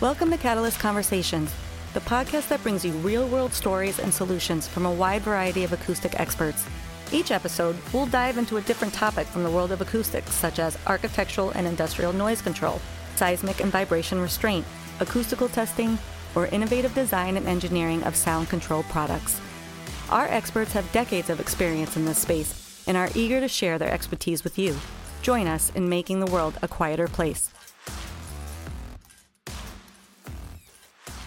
Welcome to Catalyst Conversations, the podcast that brings you real world stories and solutions from a wide variety of acoustic experts. Each episode, we'll dive into a different topic from the world of acoustics, such as architectural and industrial noise control, seismic and vibration restraint, acoustical testing, or innovative design and engineering of sound control products. Our experts have decades of experience in this space and are eager to share their expertise with you. Join us in making the world a quieter place.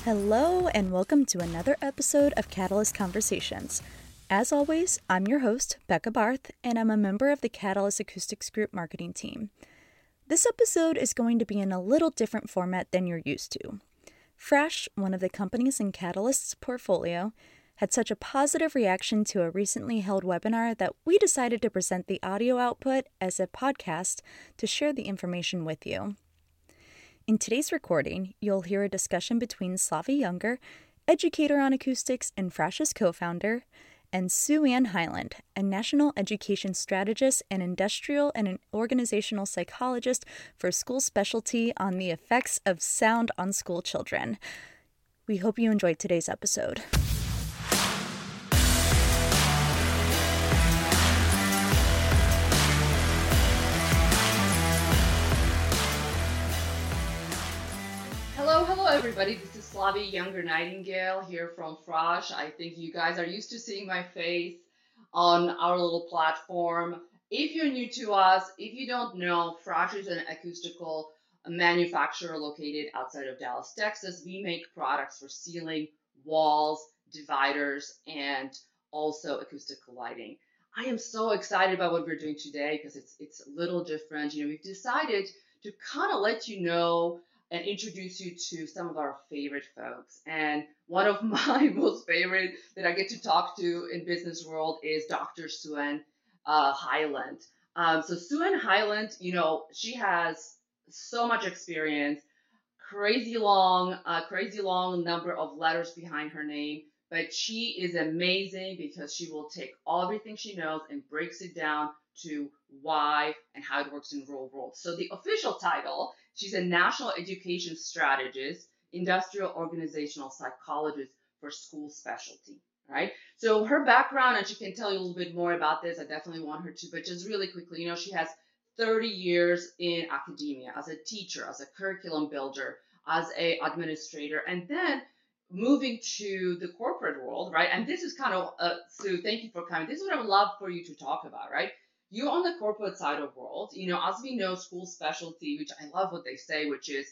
Hello, and welcome to another episode of Catalyst Conversations. As always, I'm your host, Becca Barth, and I'm a member of the Catalyst Acoustics Group marketing team. This episode is going to be in a little different format than you're used to. Fräsch, one of the companies in Catalyst's portfolio, had such a positive reaction to a recently held webinar that we decided to present the audio output as a podcast to share the information with you. In today's recording, you'll hear a discussion between Slavi Younger, educator on acoustics and Fräsch's co founder, and Sue Ann Highland, a national education strategist and industrial and organizational psychologist for school specialty on the effects of sound on school children. We hope you enjoyed today's episode. Hello everybody. This is Slavi Younger Nightingale here from Fräsch. I think you guys are used to seeing my face on our little platform. If you're new to us, if you don't know, Fräsch is an acoustical manufacturer located outside of Dallas, Texas. We make products for ceiling, walls, dividers, and also acoustical lighting. I am so excited about what we're doing today because it's it's a little different. You know, we've decided to kind of let you know and introduce you to some of our favorite folks. And one of my most favorite that I get to talk to in business world is Dr. Sue Ann uh, Highland. Um, so Suen Highland, you know, she has so much experience, crazy long, uh, crazy long number of letters behind her name. But she is amazing because she will take everything she knows and breaks it down to why and how it works in real world. So the official title She's a national education strategist, industrial organizational psychologist for school specialty. Right. So her background, and she can tell you a little bit more about this. I definitely want her to, but just really quickly, you know, she has 30 years in academia as a teacher, as a curriculum builder, as a administrator, and then moving to the corporate world, right? And this is kind of uh, Sue. Thank you for coming. This is what I would love for you to talk about, right? You on the corporate side of world, you know, as we know, school specialty, which I love what they say, which is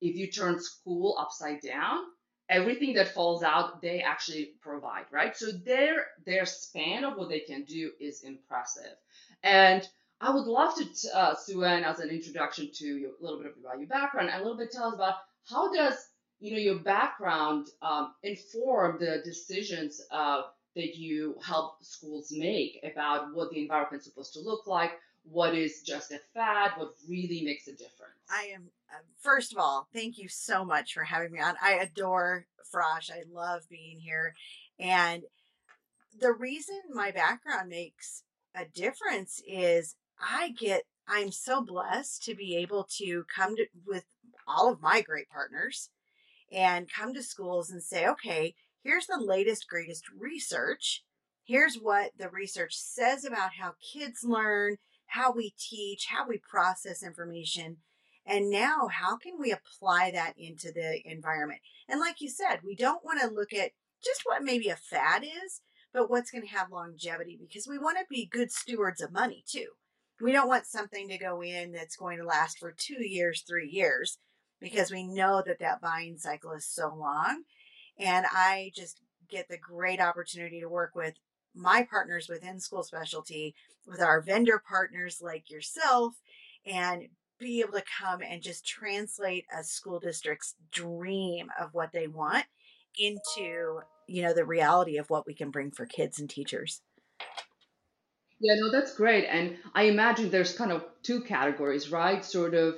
if you turn school upside down, everything that falls out, they actually provide, right? So their their span of what they can do is impressive. And I would love to, uh, Sue Ann, as an introduction to a little bit about your background, and a little bit tell us about how does you know your background um, inform the decisions of that you help schools make about what the environment is supposed to look like, what is just a fad, what really makes a difference. I am, uh, first of all, thank you so much for having me on. I adore Fräsch. I love being here. And the reason my background makes a difference is I get, I'm so blessed to be able to come to with all of my great partners and come to schools and say, okay, here's the latest, greatest research. Here's what the research says about how kids learn, how we teach, how we process information. And now, how can we apply that into the environment? And like you said, we don't want to look at just what maybe a fad is, but what's going to have longevity because we want to be good stewards of money too. We don't want something to go in that's going to last for two years, three years, because we know that that buying cycle is so long. And I just get the great opportunity to work with my partners within school specialty, with our vendor partners like yourself, and be able to come and just translate a school district's dream of what they want into you know the reality of what we can bring for kids and teachers. Yeah no that's great and i imagine there's kind of two categories right? Sort of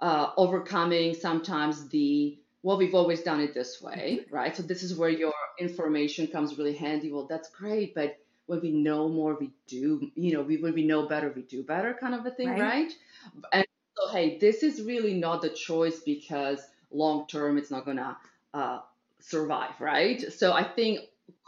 uh, overcoming sometimes the well, we've always done it this way, right? So this is where your information comes really handy. Well, that's great, but when we know more, we do, you know, we, when we know better, we do better kind of a thing, right? right? And so, hey, this is really not the choice because long term it's not gonna uh, survive, right? So I think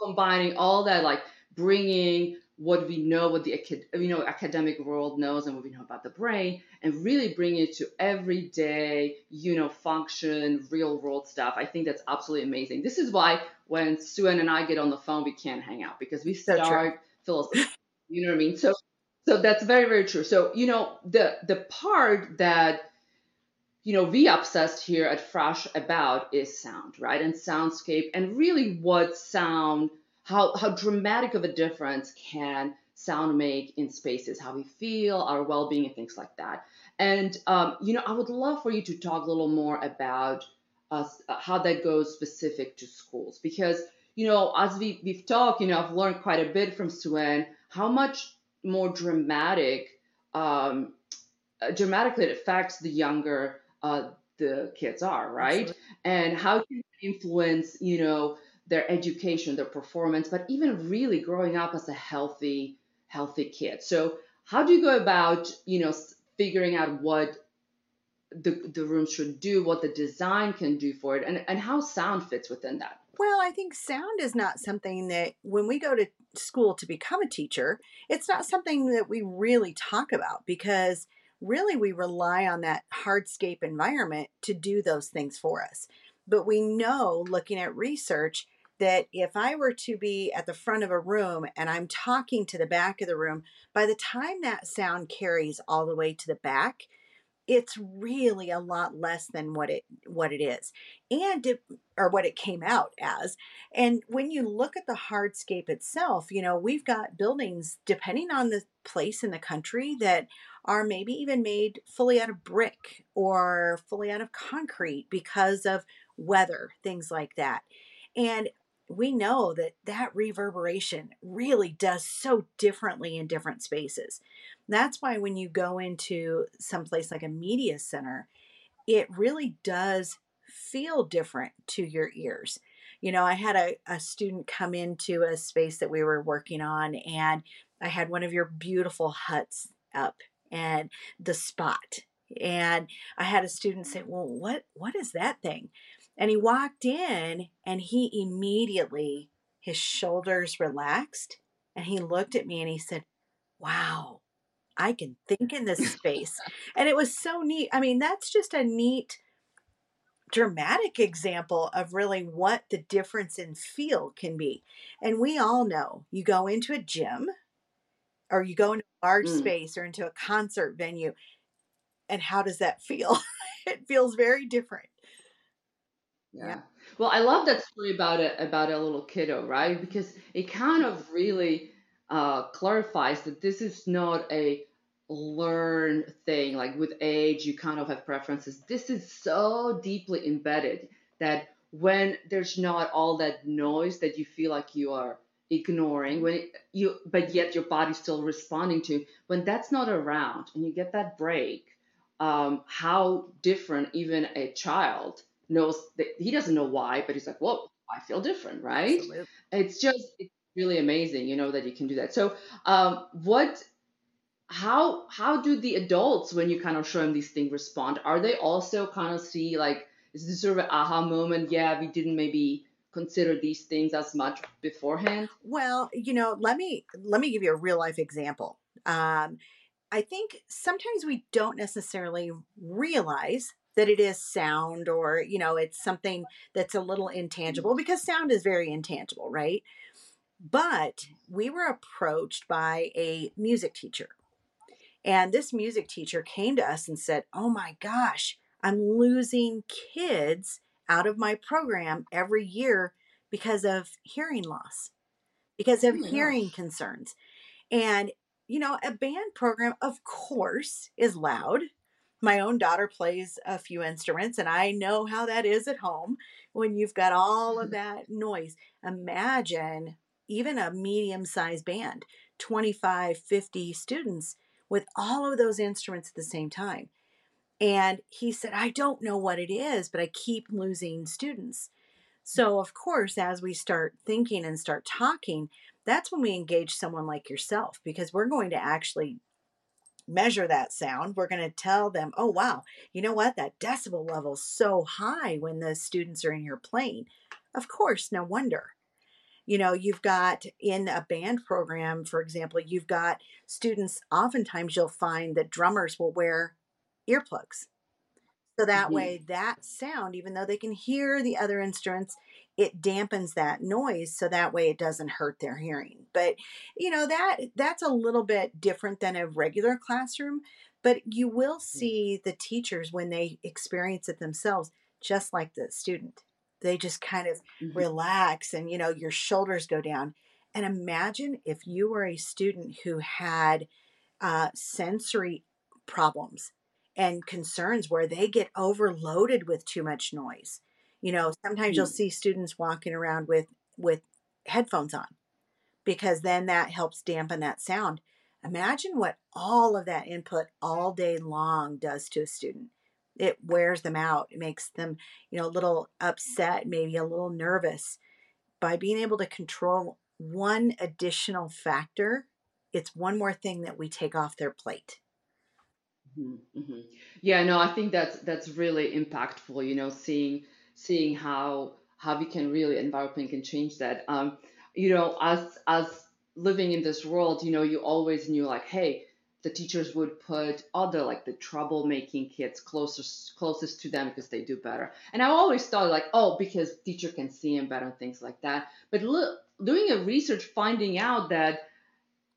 combining all that, like bringing what we know, what the you know academic world knows, and what we know about the brain, and really bring it to everyday, you know, function, real world stuff. I think that's absolutely amazing. This is why when Sue-Ann and I get on the phone, we can't hang out because we start philosophy. You know what I mean? So, so that's very very true. So you know the the part that you know we obsessed here at Fräsch about is sound, right, and soundscape, and really what sound how how dramatic of a difference can sound make in spaces, how we feel, our well-being, and things like that. And um, you know, I would love for you to talk a little more about us, uh, how that goes specific to schools, because you know, as we we've talked, you know, I've learned quite a bit from Sue-Ann how much more dramatic, um, uh, dramatically it affects the younger uh, the kids are, right? Absolutely. And how can influence, you know, their education, their performance, but even really growing up as a healthy, healthy kid. So how do you go about, you know, figuring out what the, the room should do, what the design can do for it, and, and how sound fits within that? Well, I think sound is not something that when we go to school to become a teacher, it's not something that we really talk about because really we rely on that hardscape environment to do those things for us. But we know, looking at research, that if I were to be at the front of a room and I'm talking to the back of the room, by the time that sound carries all the way to the back, it's really a lot less than what it what it is and it, or what it came out as and when you look at the hardscape itself you know we've got buildings depending on the place in the country that are maybe even made fully out of brick or fully out of concrete because of weather things like that and we know that that reverberation really does so differently in different spaces. That's why when you go into some place like a media center, it really does feel different to your ears. You know, I had a, a student come into a space that we were working on, and I had one of your beautiful huts up and the spot. And I had a student say, Well, what what is that thing? And he walked in and he immediately, his shoulders relaxed and he looked at me and he said, Wow, I can think in this space. and it was so neat. I mean, that's just a neat, dramatic example of really what the difference in feel can be. And we all know you go into a gym or you go into a large mm. space or into a concert venue, and how does that feel? it feels very different. Yeah. Well, I love that story about it about a little kiddo, right? Because it kind of really uh, clarifies that this is not a learned thing. Like with age, you kind of have preferences. This is so deeply embedded that when there's not all that noise that you feel like you are ignoring when it, you but yet your body's still responding to when that's not around and you get that break um, how different even a child knows that he doesn't know why, but he's like, whoa, I feel different, right? Absolutely. It's just it's really amazing, you know, that you can do that. So, um, what, how, how do the adults, when you kind of show them these things, respond? Are they also kind of see like, is this sort of an aha moment? Yeah, we didn't maybe consider these things as much beforehand. Well, you know, let me let me give you a real life example. Um, I think sometimes we don't necessarily realize that it is sound or you know it's something that's a little mm-hmm. intangible because sound is very intangible right? But we were approached by a music teacher. And this music teacher came to us and said oh my gosh i'm losing kids out of my program every year because of hearing loss because of oh hearing gosh. concerns. And you know a band program of course is loud my own daughter plays a few instruments and I know how that is at home when you've got all of mm-hmm. that noise. Imagine even a medium sized band, 25, 50 students with all of those instruments at the same time. And he said, I don't know what it is, but I keep losing students. Mm. So, of course, as we start thinking and start talking, that's when we engage someone like yourself because we're going to actually measure that sound. We're going to tell them, oh, wow, you know what? That decibel level is so high when the students are in here playing. Of course, no wonder. You know, you've got in a band program, for example, you've got students, oftentimes you'll find that drummers will wear earplugs. So that mm-hmm. way, that sound, even though they can hear the other instruments, it dampens that noise so that way it doesn't hurt their hearing but you know that that's a little bit different than a regular classroom but you will mm. see the teachers when they experience it themselves just like the student they just kind of mm-hmm. relax and you know your shoulders go down and imagine if you were a student who had uh, sensory problems and concerns where they get overloaded with too much noise you know, sometimes you'll mm. see students walking around with with headphones on because then that helps dampen that sound. Imagine what all of that input all day long does to a student. It wears them out. It makes them, you know, a little upset, maybe a little nervous. By being able to control one additional factor, it's one more thing that we take off their plate. Mm-hmm, mm-hmm. Yeah, no, I think that's that's really impactful. You know, seeing seeing how how we can really environment can change that. Um, you know, as as living in this world, you know, you always knew like, hey, the teachers would put other like the troublemaking kids closest closest to them because they do better. And I always thought like, oh, because teacher can see them better and things like that. But look, doing a research, finding out that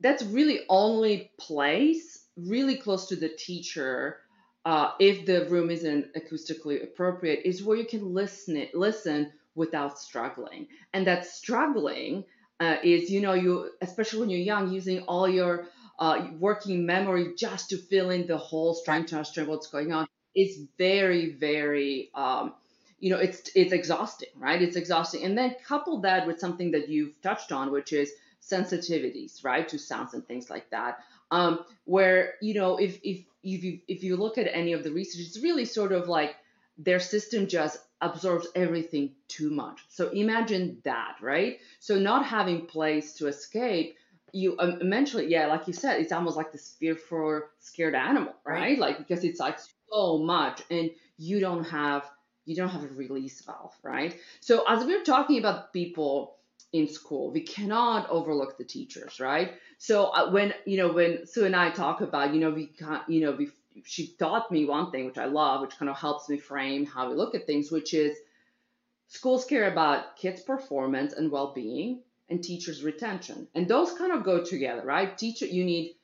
that's really only place really close to the teacher uh, if the room isn't acoustically appropriate, is where you can listen it, listen without struggling. And that struggling uh, is, you know, you especially when you're young, using all your uh, working memory just to fill in the holes, trying to understand what's going on. It's very, very, um, you know, it's it's exhausting, right? It's exhausting. And then couple that with something that you've touched on, which is sensitivities, right, to sounds and things like that. Um, where you know, if if if you if you look at any of the research, it's really sort of like their system just absorbs everything too much. So imagine that, right? So not having place to escape, you um, eventually, yeah, like you said, it's almost like this fearful, scared animal, right? right? Like because it's like so much, and you don't have you don't have a release valve, right? So as we're talking about people in school. We cannot overlook the teachers, right? So uh, when you know when Sue and I talk about, you know, we can't, you know, we, she taught me one thing which I love, which kind of helps me frame how we look at things, which is schools care about kids' performance and well-being and teachers' retention, and those kind of go together, right? Teacher, you need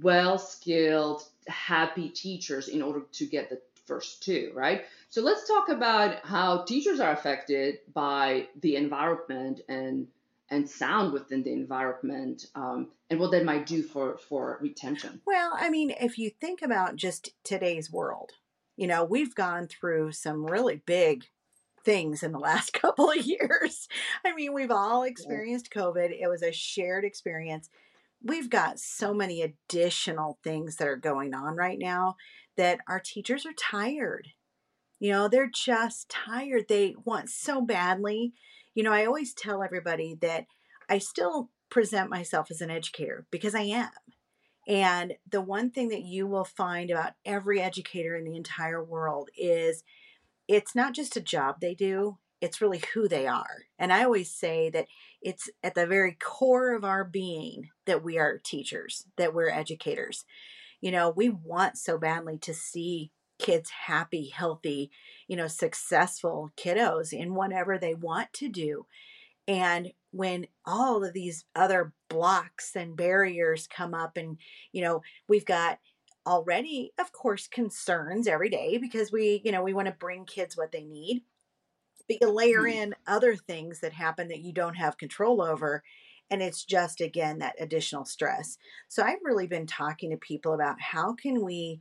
well-skilled, happy teachers in order to get the first two, right? So let's talk about how teachers are affected by the environment and and sound within the environment um, and what that might do for for retention. Well, I mean, if you think about just today's world, you know, we've gone through some really big things in the last couple of years. I mean, we've all experienced COVID. It was a shared experience. We've got so many additional things that are going on right now that our teachers are tired. You know, they're just tired. They want so badly. You know, I always tell everybody that I still present myself as an educator because I am. And the one thing that you will find about every educator in the entire world is it's not just a job they do, it's really who they are. And I always say that it's at the very core of our being that we are teachers, that we're educators. You know, we want so badly to see kids happy, healthy, you know, successful kiddos in whatever they want to do. And when all of these other blocks and barriers come up, and, you know, we've got already, of course, concerns every day because we, you know, we want to bring kids what they need. But you layer mm-hmm. in other things that happen that you don't have control over and it's just again that additional stress. So i've really been talking to people about how can we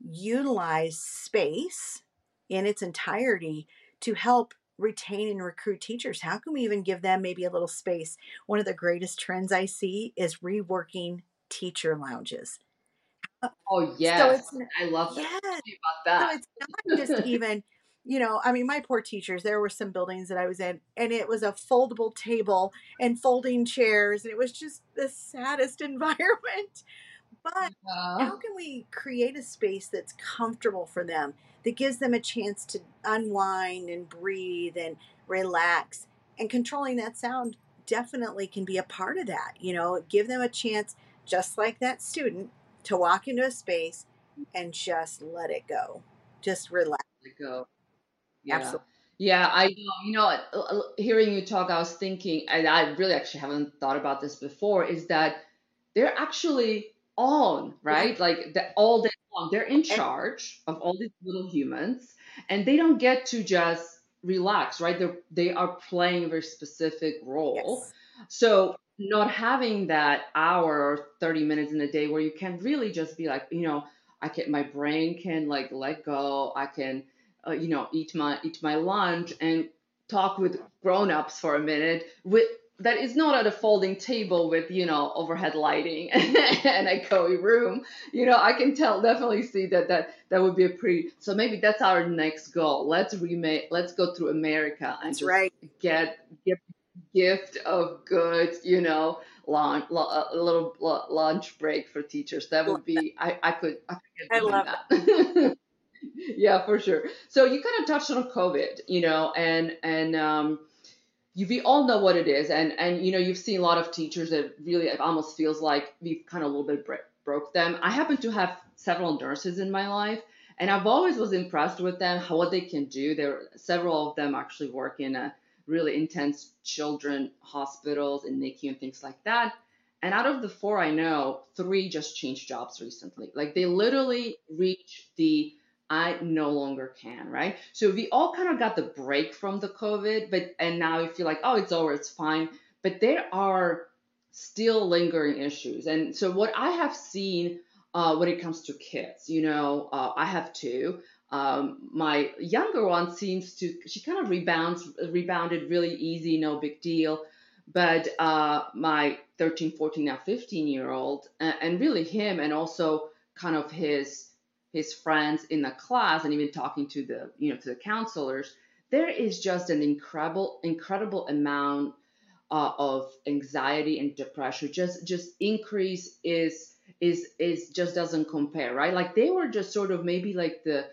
utilize space in its entirety to help retain and recruit teachers? How can we even give them maybe a little space? One of the greatest trends i see is reworking teacher lounges. Oh yes. so i love that. Yes. about that. so it's not just even you know, I mean, my poor teachers, there were some buildings that I was in, and it was a foldable table and folding chairs, and it was just the saddest environment. But how can we create a space that's comfortable for them, that gives them a chance to unwind and breathe and relax? And controlling that sound definitely can be a part of that. You know, give them a chance, just like that student, to walk into a space and just let it go. Just relax. Let it go. Yeah. Absolutely. Yeah, I know. You know, hearing you talk, I was thinking, and I really actually haven't thought about this before, is that they're actually on, right? Like the, all day long, they're in charge of all these little humans, and they don't get to just relax, right? They they are playing a very specific role. Yes. So not having that hour or 30 minutes in a day where you can really just be like, you know, I can my brain can like let go. I can uh, you know eat my eat my lunch and talk with grown-ups for a minute with that is not at a folding table with you know overhead lighting and a cozy room. You know i can tell definitely see that that that would be a pretty so maybe that's our next goal. Let's remake let's go through america and that's right. get get gift of good you know lunch a little lunch break for teachers. That would be i i could i, could I love that yeah for sure. So you kind of touched on covid you know and and um you we all know what it is and and you know you've seen a lot of teachers that really it almost feels like we've kind of a little bit broke them. I happen to have several nurses in my life and i've always was impressed with them how what they can do. There several of them actually work in a really intense children hospitals and nicu and things like that. And out of the four i know three just changed jobs recently. Like they literally reached the I no longer can, right? So we all kind of got the break from the COVID, but and now we feel like, oh, it's over, it's fine. But there are still lingering issues. And so what I have seen uh, when it comes to kids, you know, uh, I have two. Um, my younger one seems to she kind of rebounds rebounded really easy, no big deal. But uh, my 13, 14, now 15 year old, and really him, and also kind of his his friends in the class and even talking to the you know to the counselors there is just an incredible incredible amount uh, of anxiety and depression. Just just increase is is is just doesn't compare right? Like they were just sort of maybe like the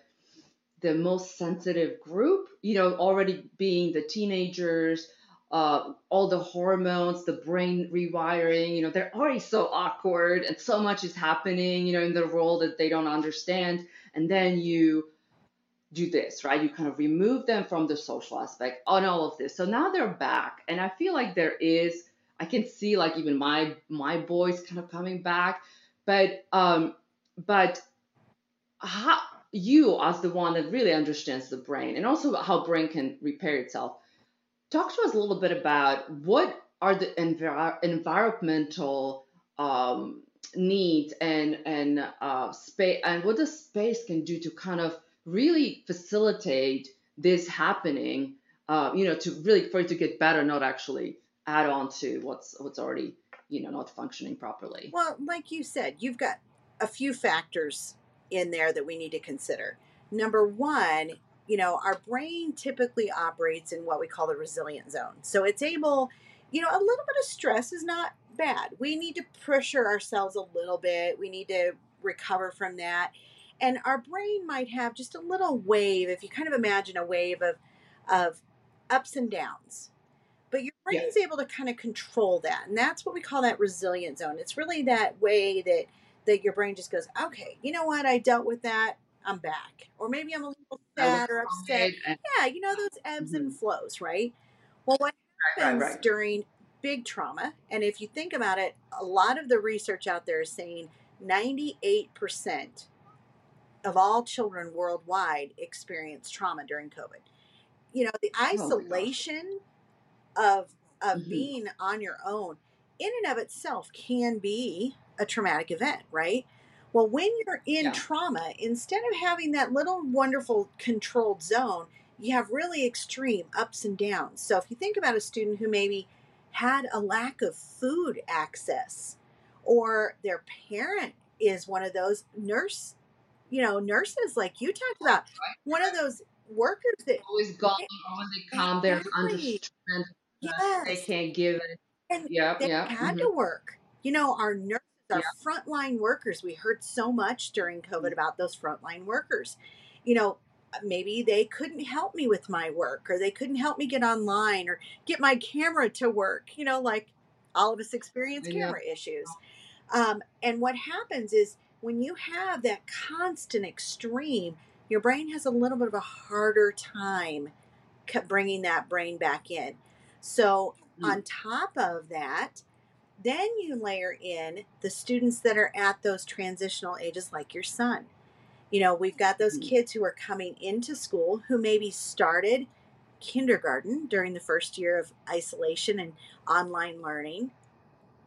the most sensitive group you know already being the teenagers uh, all the hormones, the brain rewiring, you know, they're already so awkward and so much is happening, you know, in the world that they don't understand. And then you do this, right? You kind of remove them from the social aspect on all of this. So now they're back. And I feel like there is, I can see like even my my boys kind of coming back. But um, but how you as the one that really understands the brain and also how brain can repair itself talk to us a little bit about what are the envir- environmental um, needs and and uh, space and what the space can do to kind of really facilitate this happening. Uh, you know, to really for it to get better, not actually add on to what's what's already you know not functioning properly. Well, like you said, you've got a few factors in there that we need to consider. Number one you know, our brain typically operates in what we call the resilient zone. So it's able, you know, a little bit of stress is not bad. We need to pressure ourselves a little bit. We need to recover from that. And our brain might have just a little wave, if you kind of imagine a wave of of ups and downs. But your brain's yeah. able to kind of control that. And that's what we call that resilient zone. It's really that way that that your brain just goes, okay, you know what? I dealt with that. I'm back. Or maybe I'm a little or upset. Yeah, you know, those ebbs mm-hmm. and flows, right? Well, what happens right, right, right. during big trauma, and if you think about it, a lot of the research out there is saying 98% of all children worldwide experience trauma during COVID. You know, the oh isolation oh of of mm-hmm. being on your own in and of itself can be a traumatic event, right? Well, when you're in yeah. trauma, instead of having that little wonderful controlled zone, you have really extreme ups and downs. So if you think about a student who maybe had a lack of food access, or their parent is one of those nurse, you know, nurses like you talked about, one of those workers that always gone when they come, they're under stress. Yes. They can't give it. And yep, they yep. had mm-hmm. to work. You know, our nurses our yeah. frontline workers. We heard so much during COVID mm. about those frontline workers. You know, maybe they couldn't help me with my work or they couldn't help me get online or get my camera to work, you know, like all of us experience camera yeah. issues. Um, and what happens is when you have that constant extreme, your brain has a little bit of a harder time bringing that brain back in. So, mm. on top of that, then you layer in the students that are at those transitional ages, like your son. You know, we've got those mm. kids who are coming into school who maybe started kindergarten during the first year of isolation and online learning.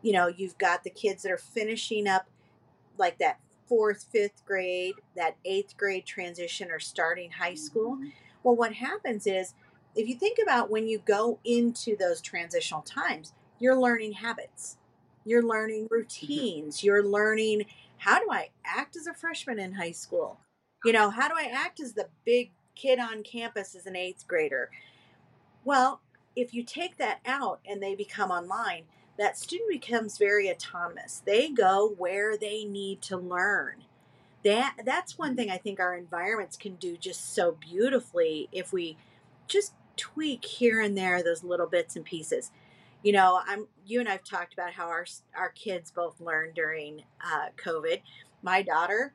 You know, you've got the kids that are finishing up like that fourth, fifth grade, that eighth grade transition or starting high school. Mm-hmm. Well, what happens is if you think about when you go into those transitional times, you're learning habits, you're learning mm-hmm. routines, you're learning how do I act as a freshman in high school? You know, how do I act as the big kid on campus as an eighth grader? Well, if you take that out and they become online, that student becomes very autonomous. They go where they need to learn. That that's one thing I think our environments can do just so beautifully if we just tweak here and there those little bits and pieces. You know, I'm you and I've talked about how our our kids both learned during uh, COVID. My daughter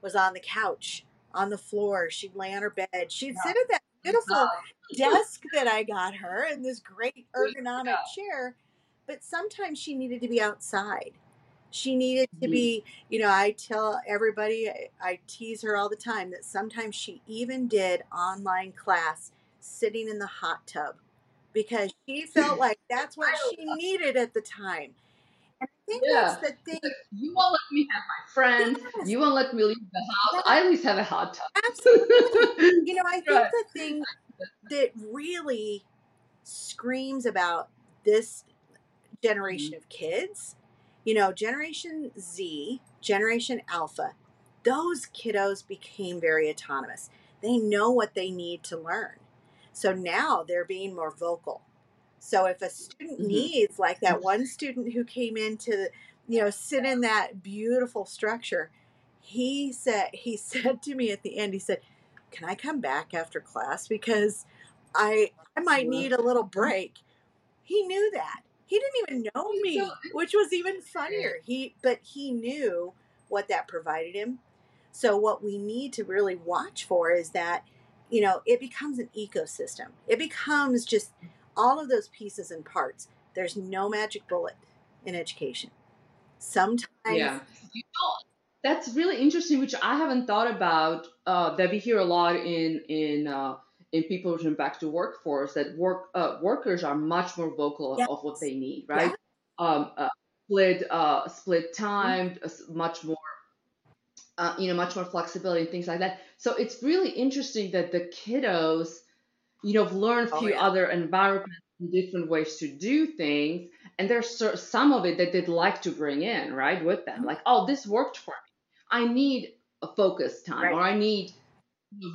was on the couch, on the floor. She'd lay on her bed. She'd yeah. sit at that beautiful desk that I got her in this great ergonomic yeah. chair but sometimes she needed to be outside. She needed to mm-hmm. be, you know, I tell everybody, I, I tease her all the time that sometimes she even did online class sitting in the hot tub because she felt like that's what she needed at the time. And I think yeah. that's the thing. You won't let me have my friends. Yes. You won't let me leave the house. I always have a hot tub. Absolutely. you know, I think right. the thing that really screams about this generation mm-hmm. of kids, you know, Generation Z, Generation Alpha, those kiddos became very autonomous. They know what they need to learn. So now they're being more vocal. So if a student mm-hmm. needs, like that one student who came in to, you know, sit in that beautiful structure, he said he said to me at the end, he said, "Can I come back after class because I I might need a little break." He knew that. He didn't even know me, which was even funnier. He but he knew what that provided him. So what we need to really watch for is that you know, it becomes an ecosystem. It becomes just all of those pieces and parts. There's no magic bullet in education. Sometimes Yeah. You know, that's really interesting, which I haven't thought about. Uh, that we hear a lot in in uh, in people return back to workforce that work uh, workers are much more vocal yes. of what they need, right? Yeah. Um, uh, split uh, split time, mm-hmm. much more. Uh, you know, much more flexibility and things like that. So it's really interesting that the kiddos, you know, have learned a oh, few oh, yeah. other environments and different ways to do things, and there's some of it that they'd like to bring in, right, with them. Mm-hmm. Like, oh, this worked for me. I need a focus time, right. or I need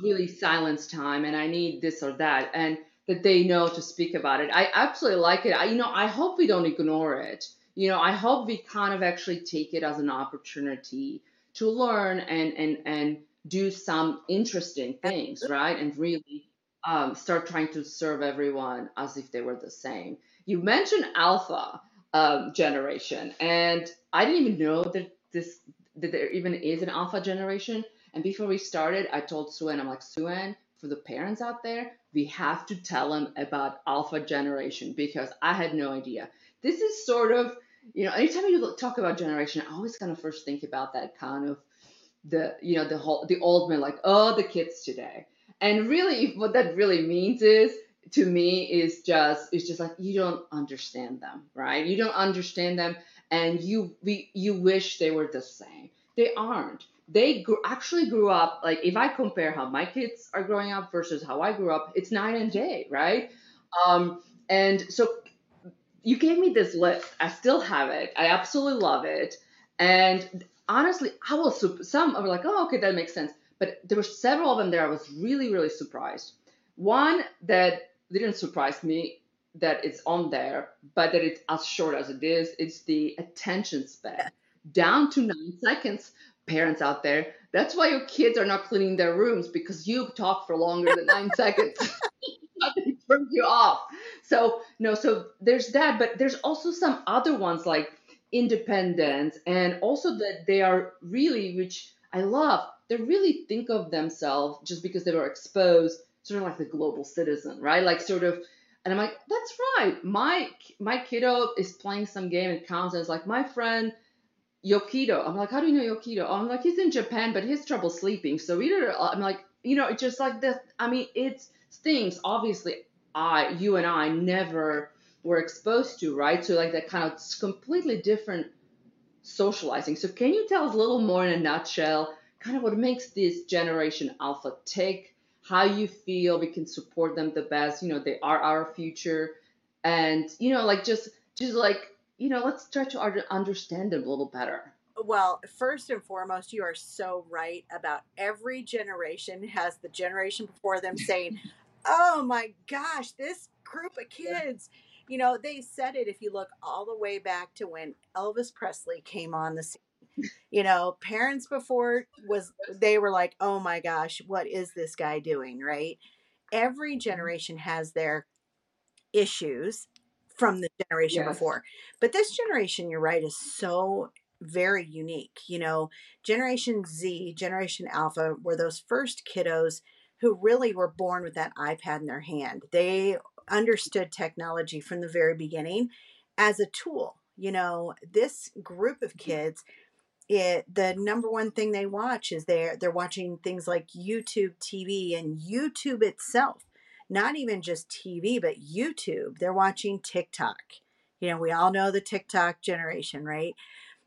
really silence time and I need this or that and that they know to speak about it. I absolutely like it. I, you know, I hope we don't ignore it. You know, I hope we kind of actually take it as an opportunity to learn and and and do some interesting things, right? And really um, start trying to serve everyone as if they were the same. You mentioned alpha um, generation, and I didn't even know that this that there even is an alpha generation. And before we started, I told Sue Ann, I'm like, Sue Ann, for the parents out there, we have to tell them about alpha generation because I had no idea. This is sort of, you know, anytime you talk about generation, I always kind of first think about that kind of the, you know, the whole, the old man, like, oh, the kids today. And really, what that really means is, to me, is just, it's just like you don't understand them, right? You don't understand them, and you, we, you wish they were the same. They aren't they grew, actually grew up like if I compare how my kids are growing up versus how I grew up, it's night and day, right? Um, and so you gave me this list. I still have it. I absolutely love it. And honestly, I was some are like, oh, okay, that makes sense. But there were several of them there. I was really, really surprised. One that didn't surprise me that it's on there, but that it's as short as it is. It's the attention span down to nine seconds. Parents out there, that's why your kids are not cleaning their rooms because you talk for longer than nine seconds. Nothing turns you off. So no, so there's that, but there's also some other ones like independence and also that they are really, which I love, they really think of themselves just because they were exposed, sort of like the global citizen, right? Like sort of and I'm like, that's right. My my kiddo is playing some game and counts as like my friend Yokido. I'm like, how do you know Yokido? Oh, I'm like, he's in Japan, but he has trouble sleeping. So either uh, I'm like, you know, it's just like this. I mean, it's things obviously I, you and I never were exposed to, right? So like that kind of completely different socializing. So can you tell us a little more in a nutshell, kind of what makes this generation alpha tick? how you feel we can support them the best you know they are our future and you know like just just like you know let's try to understand them a little better well first and foremost you are so right about every generation has the generation before them saying oh my gosh this group of kids. You know they said it if you look all the way back to when elvis presley came on the scene. You know parents before was they were like oh my gosh what is this guy doing? Right? Every mm-hmm. generation has their issues from the generation yes. before. But this generation you're right is so very unique you know? Generation z generation alpha were those first kiddos who really were born with that ipad in their hand they understood technology from the very beginning as a tool you know this group of mm-hmm. kids it the number one thing they watch is they're they're watching things like YouTube TV and YouTube itself. Not even just TV, but YouTube. They're watching TikTok. You know, we all know the TikTok generation, right?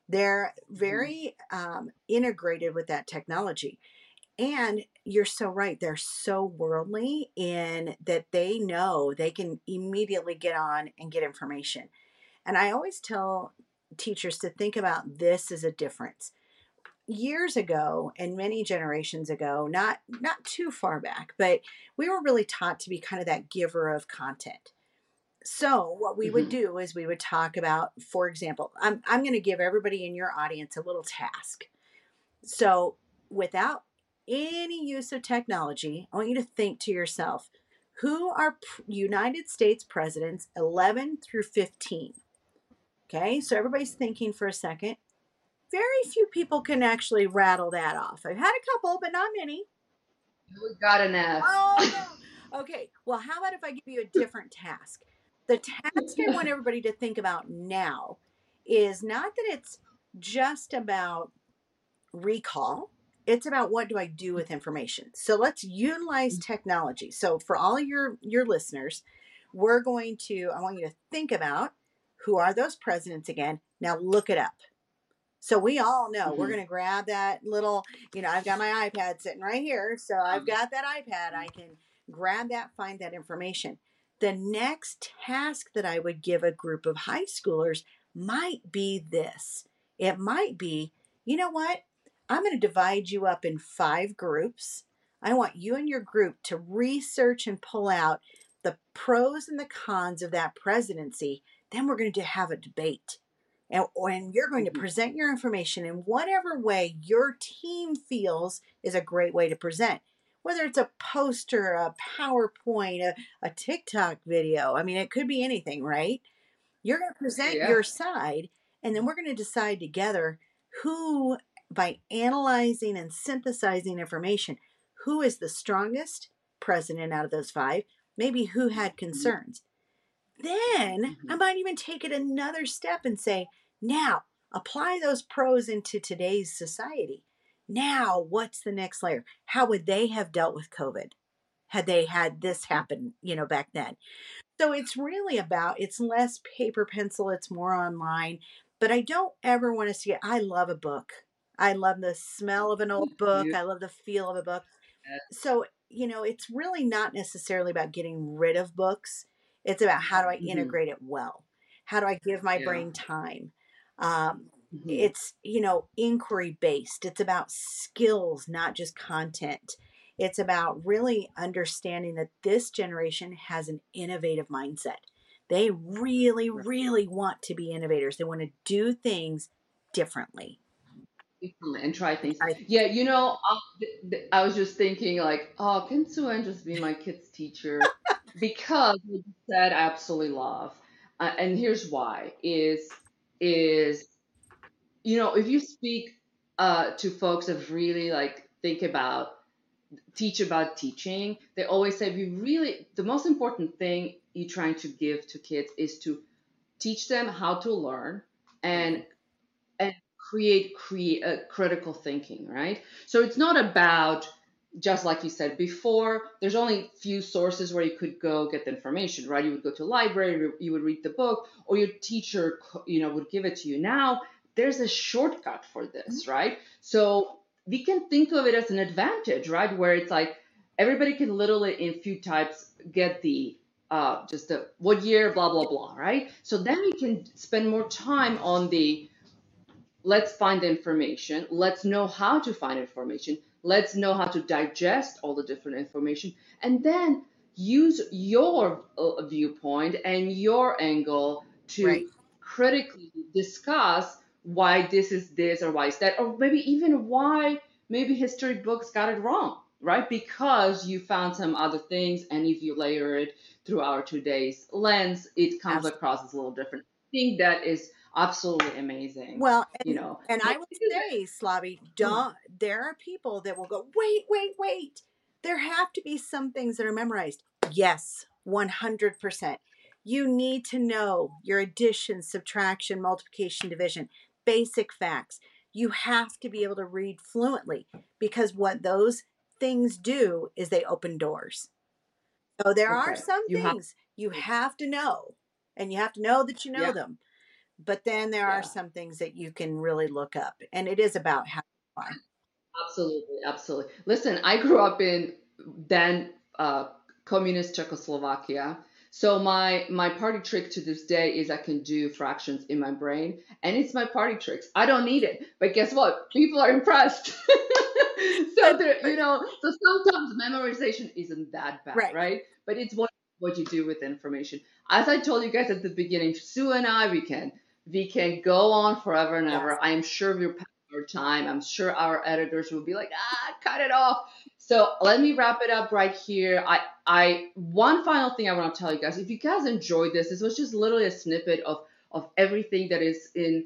They're mm-hmm. very um, integrated with that technology. And you're so right. They're so worldly in that they know they can immediately get on and get information. And I always tell teachers to think about this as a difference years ago and many generations ago not not too far back but we were really taught to be kind of that giver of content so what we mm-hmm. would do is we would talk about for example i'm, I'm going to give everybody in your audience a little task so without any use of technology i want you to think to yourself who are united states presidents 11 through 15 Okay, so everybody's thinking for a second. Very few people can actually rattle that off. I've had a couple, but not many. We've got enough. Oh, no. okay. Well, how about if I give you a different task? The task I want everybody to think about now is not that it's just about recall, it's about what do I do with information. So let's utilize mm. technology. So for all your your listeners, we're going to I want you to think about who are those presidents again? Now look it up. So we all know mm-hmm. we're going to grab that little, you know, I've got my iPad sitting right here. So I've mm-hmm. got that iPad. I can grab that, find that information. The next task that I would give a group of high schoolers might be this it might be, you know what? I'm going to divide you up in five groups. I want you and your group to research and pull out the pros and the cons of that presidency then we're going to have a debate. And when you're going to mm-hmm. present your information in whatever way your team feels is a great way to present, whether it's a poster, a PowerPoint, a, a TikTok video. I mean, it could be anything, right? You're going to present yeah. your side, and then we're going to decide together who, by analyzing and synthesizing information, who is the strongest president out of those five, maybe who had mm-hmm. concerns. Then mm-hmm. I might even take it another step and say, now apply those pros into today's society. Now, what's the next layer? How would they have dealt with COVID had they had this happen, you know, back then? So it's really about it's less paper pencil, it's more online. But I don't ever want to see it. I love a book. I love the smell of an old book. I love the feel of a book. So, you know, it's really not necessarily about getting rid of books. It's about how do I mm-hmm. integrate it well? How do I give my yeah. brain time? Um, mm-hmm. It's, you know, inquiry based. It's about skills, not just content. It's about really understanding that this generation has an innovative mindset. They really, really want to be innovators. They want to do things differently and try things. I, yeah, you know, I was just thinking like, oh, can Sue Ann just be my kid's teacher? because what you said, I absolutely love, uh, and here's why: is is you know, if you speak uh, to folks that really like think about teach about teaching, they always say we really the most important thing you're trying to give to kids is to teach them how to learn and and create create uh, critical thinking, right? So it's not about just like you said before, there's only few sources where you could go get the information, right? You would go to a library, you would read the book, or your teacher, you know, would give it to you. Now there's a shortcut for this, mm-hmm. right? So we can think of it as an advantage, right? Where it's like everybody can literally in few types get the uh, just the what year, blah blah blah, right? So then we can spend more time on the let's find the information, let's know how to find information, let's know how to digest all the different information, and then use your uh, viewpoint and your angle to right. critically discuss why this is this or why is that, or maybe even why maybe history books got it wrong, right? Because you found some other things, and if you layer it through our today's lens, it comes Absolutely. across as a little different. I think that is absolutely amazing. Well, and, you know, and I would say, Slavi, mm. don't, there are people that will go, wait, wait, wait. There have to be some things that are memorized. Yes, 100%. You need to know your addition, subtraction, multiplication, division, basic facts. You have to be able to read fluently because what those things do is they open doors. So there okay. are some you things have- you have to know, and you have to know that you know yeah. them but then there yeah. are some things that you can really look up and it is about how you are absolutely absolutely. Listen i grew up in then uh, communist czechoslovakia so my my party trick to this day is i can do fractions in my brain and it's my party tricks. I don't need it but guess what? People are impressed. So there you know so sometimes memorization isn't that bad right, right? but it's what what you do with information. As i told you guys at the beginning sue and i we can we can go on forever and ever. Yes. I am sure we're past our time. I'm sure our editors will be like, ah, cut it off. So let me wrap it up right here. I, I, one final thing I want to tell you guys. If you guys enjoyed this, this was just literally a snippet of of everything that is in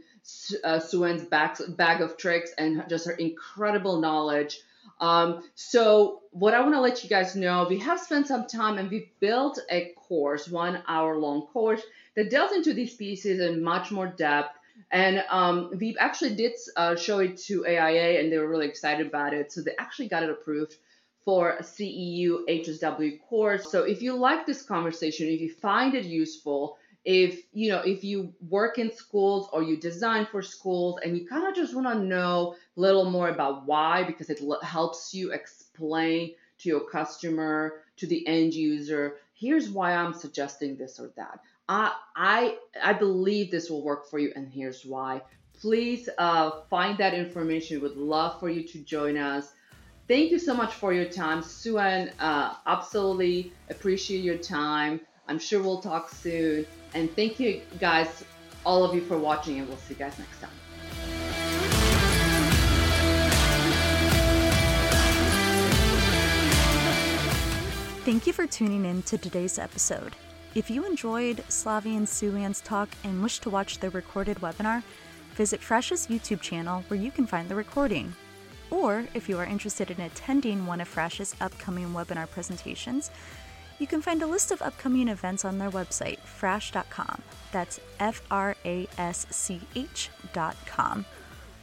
uh, Sue Ann's bag, bag of tricks and just her incredible knowledge. Um, so what I want to let you guys know, we have spent some time and we built a course, one hour long course that delves into these pieces in much more depth. And um, we actually did uh, show it to AIA, and they were really excited about it. So they actually got it approved for a CEU HSW course. So if you like this conversation, if you find it useful, if you know if you work in schools or you design for schools and you kind of just want to know a little more about why because it l- helps you explain to your customer to the end user here's why i'm suggesting this or that I I I believe this will work for you, and here's why. Please uh, find that information. Would love for you to join us. Thank you so much for your time, Sue Ann. Uh, absolutely appreciate your time. I'm sure we'll talk soon. And thank you guys, all of you, for watching, and we'll see you guys next time. Thank you for tuning in to today's episode. If you enjoyed Slavi and Sue Ann's talk and wish to watch the recorded webinar, visit Fräsch's YouTube channel where you can find the recording. Or if you are interested in attending one of Fräsch's upcoming webinar presentations, you can find a list of upcoming events on their website, frasch.com. That's F R A S C H.com,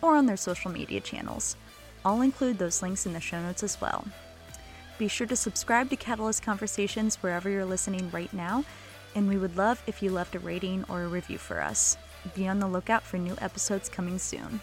or on their social media channels. I'll include those links in the show notes as well. Be sure to subscribe to Catalyst Conversations wherever you're listening right now, and we would love if you left a rating or a review for us. Be on the lookout for new episodes coming soon.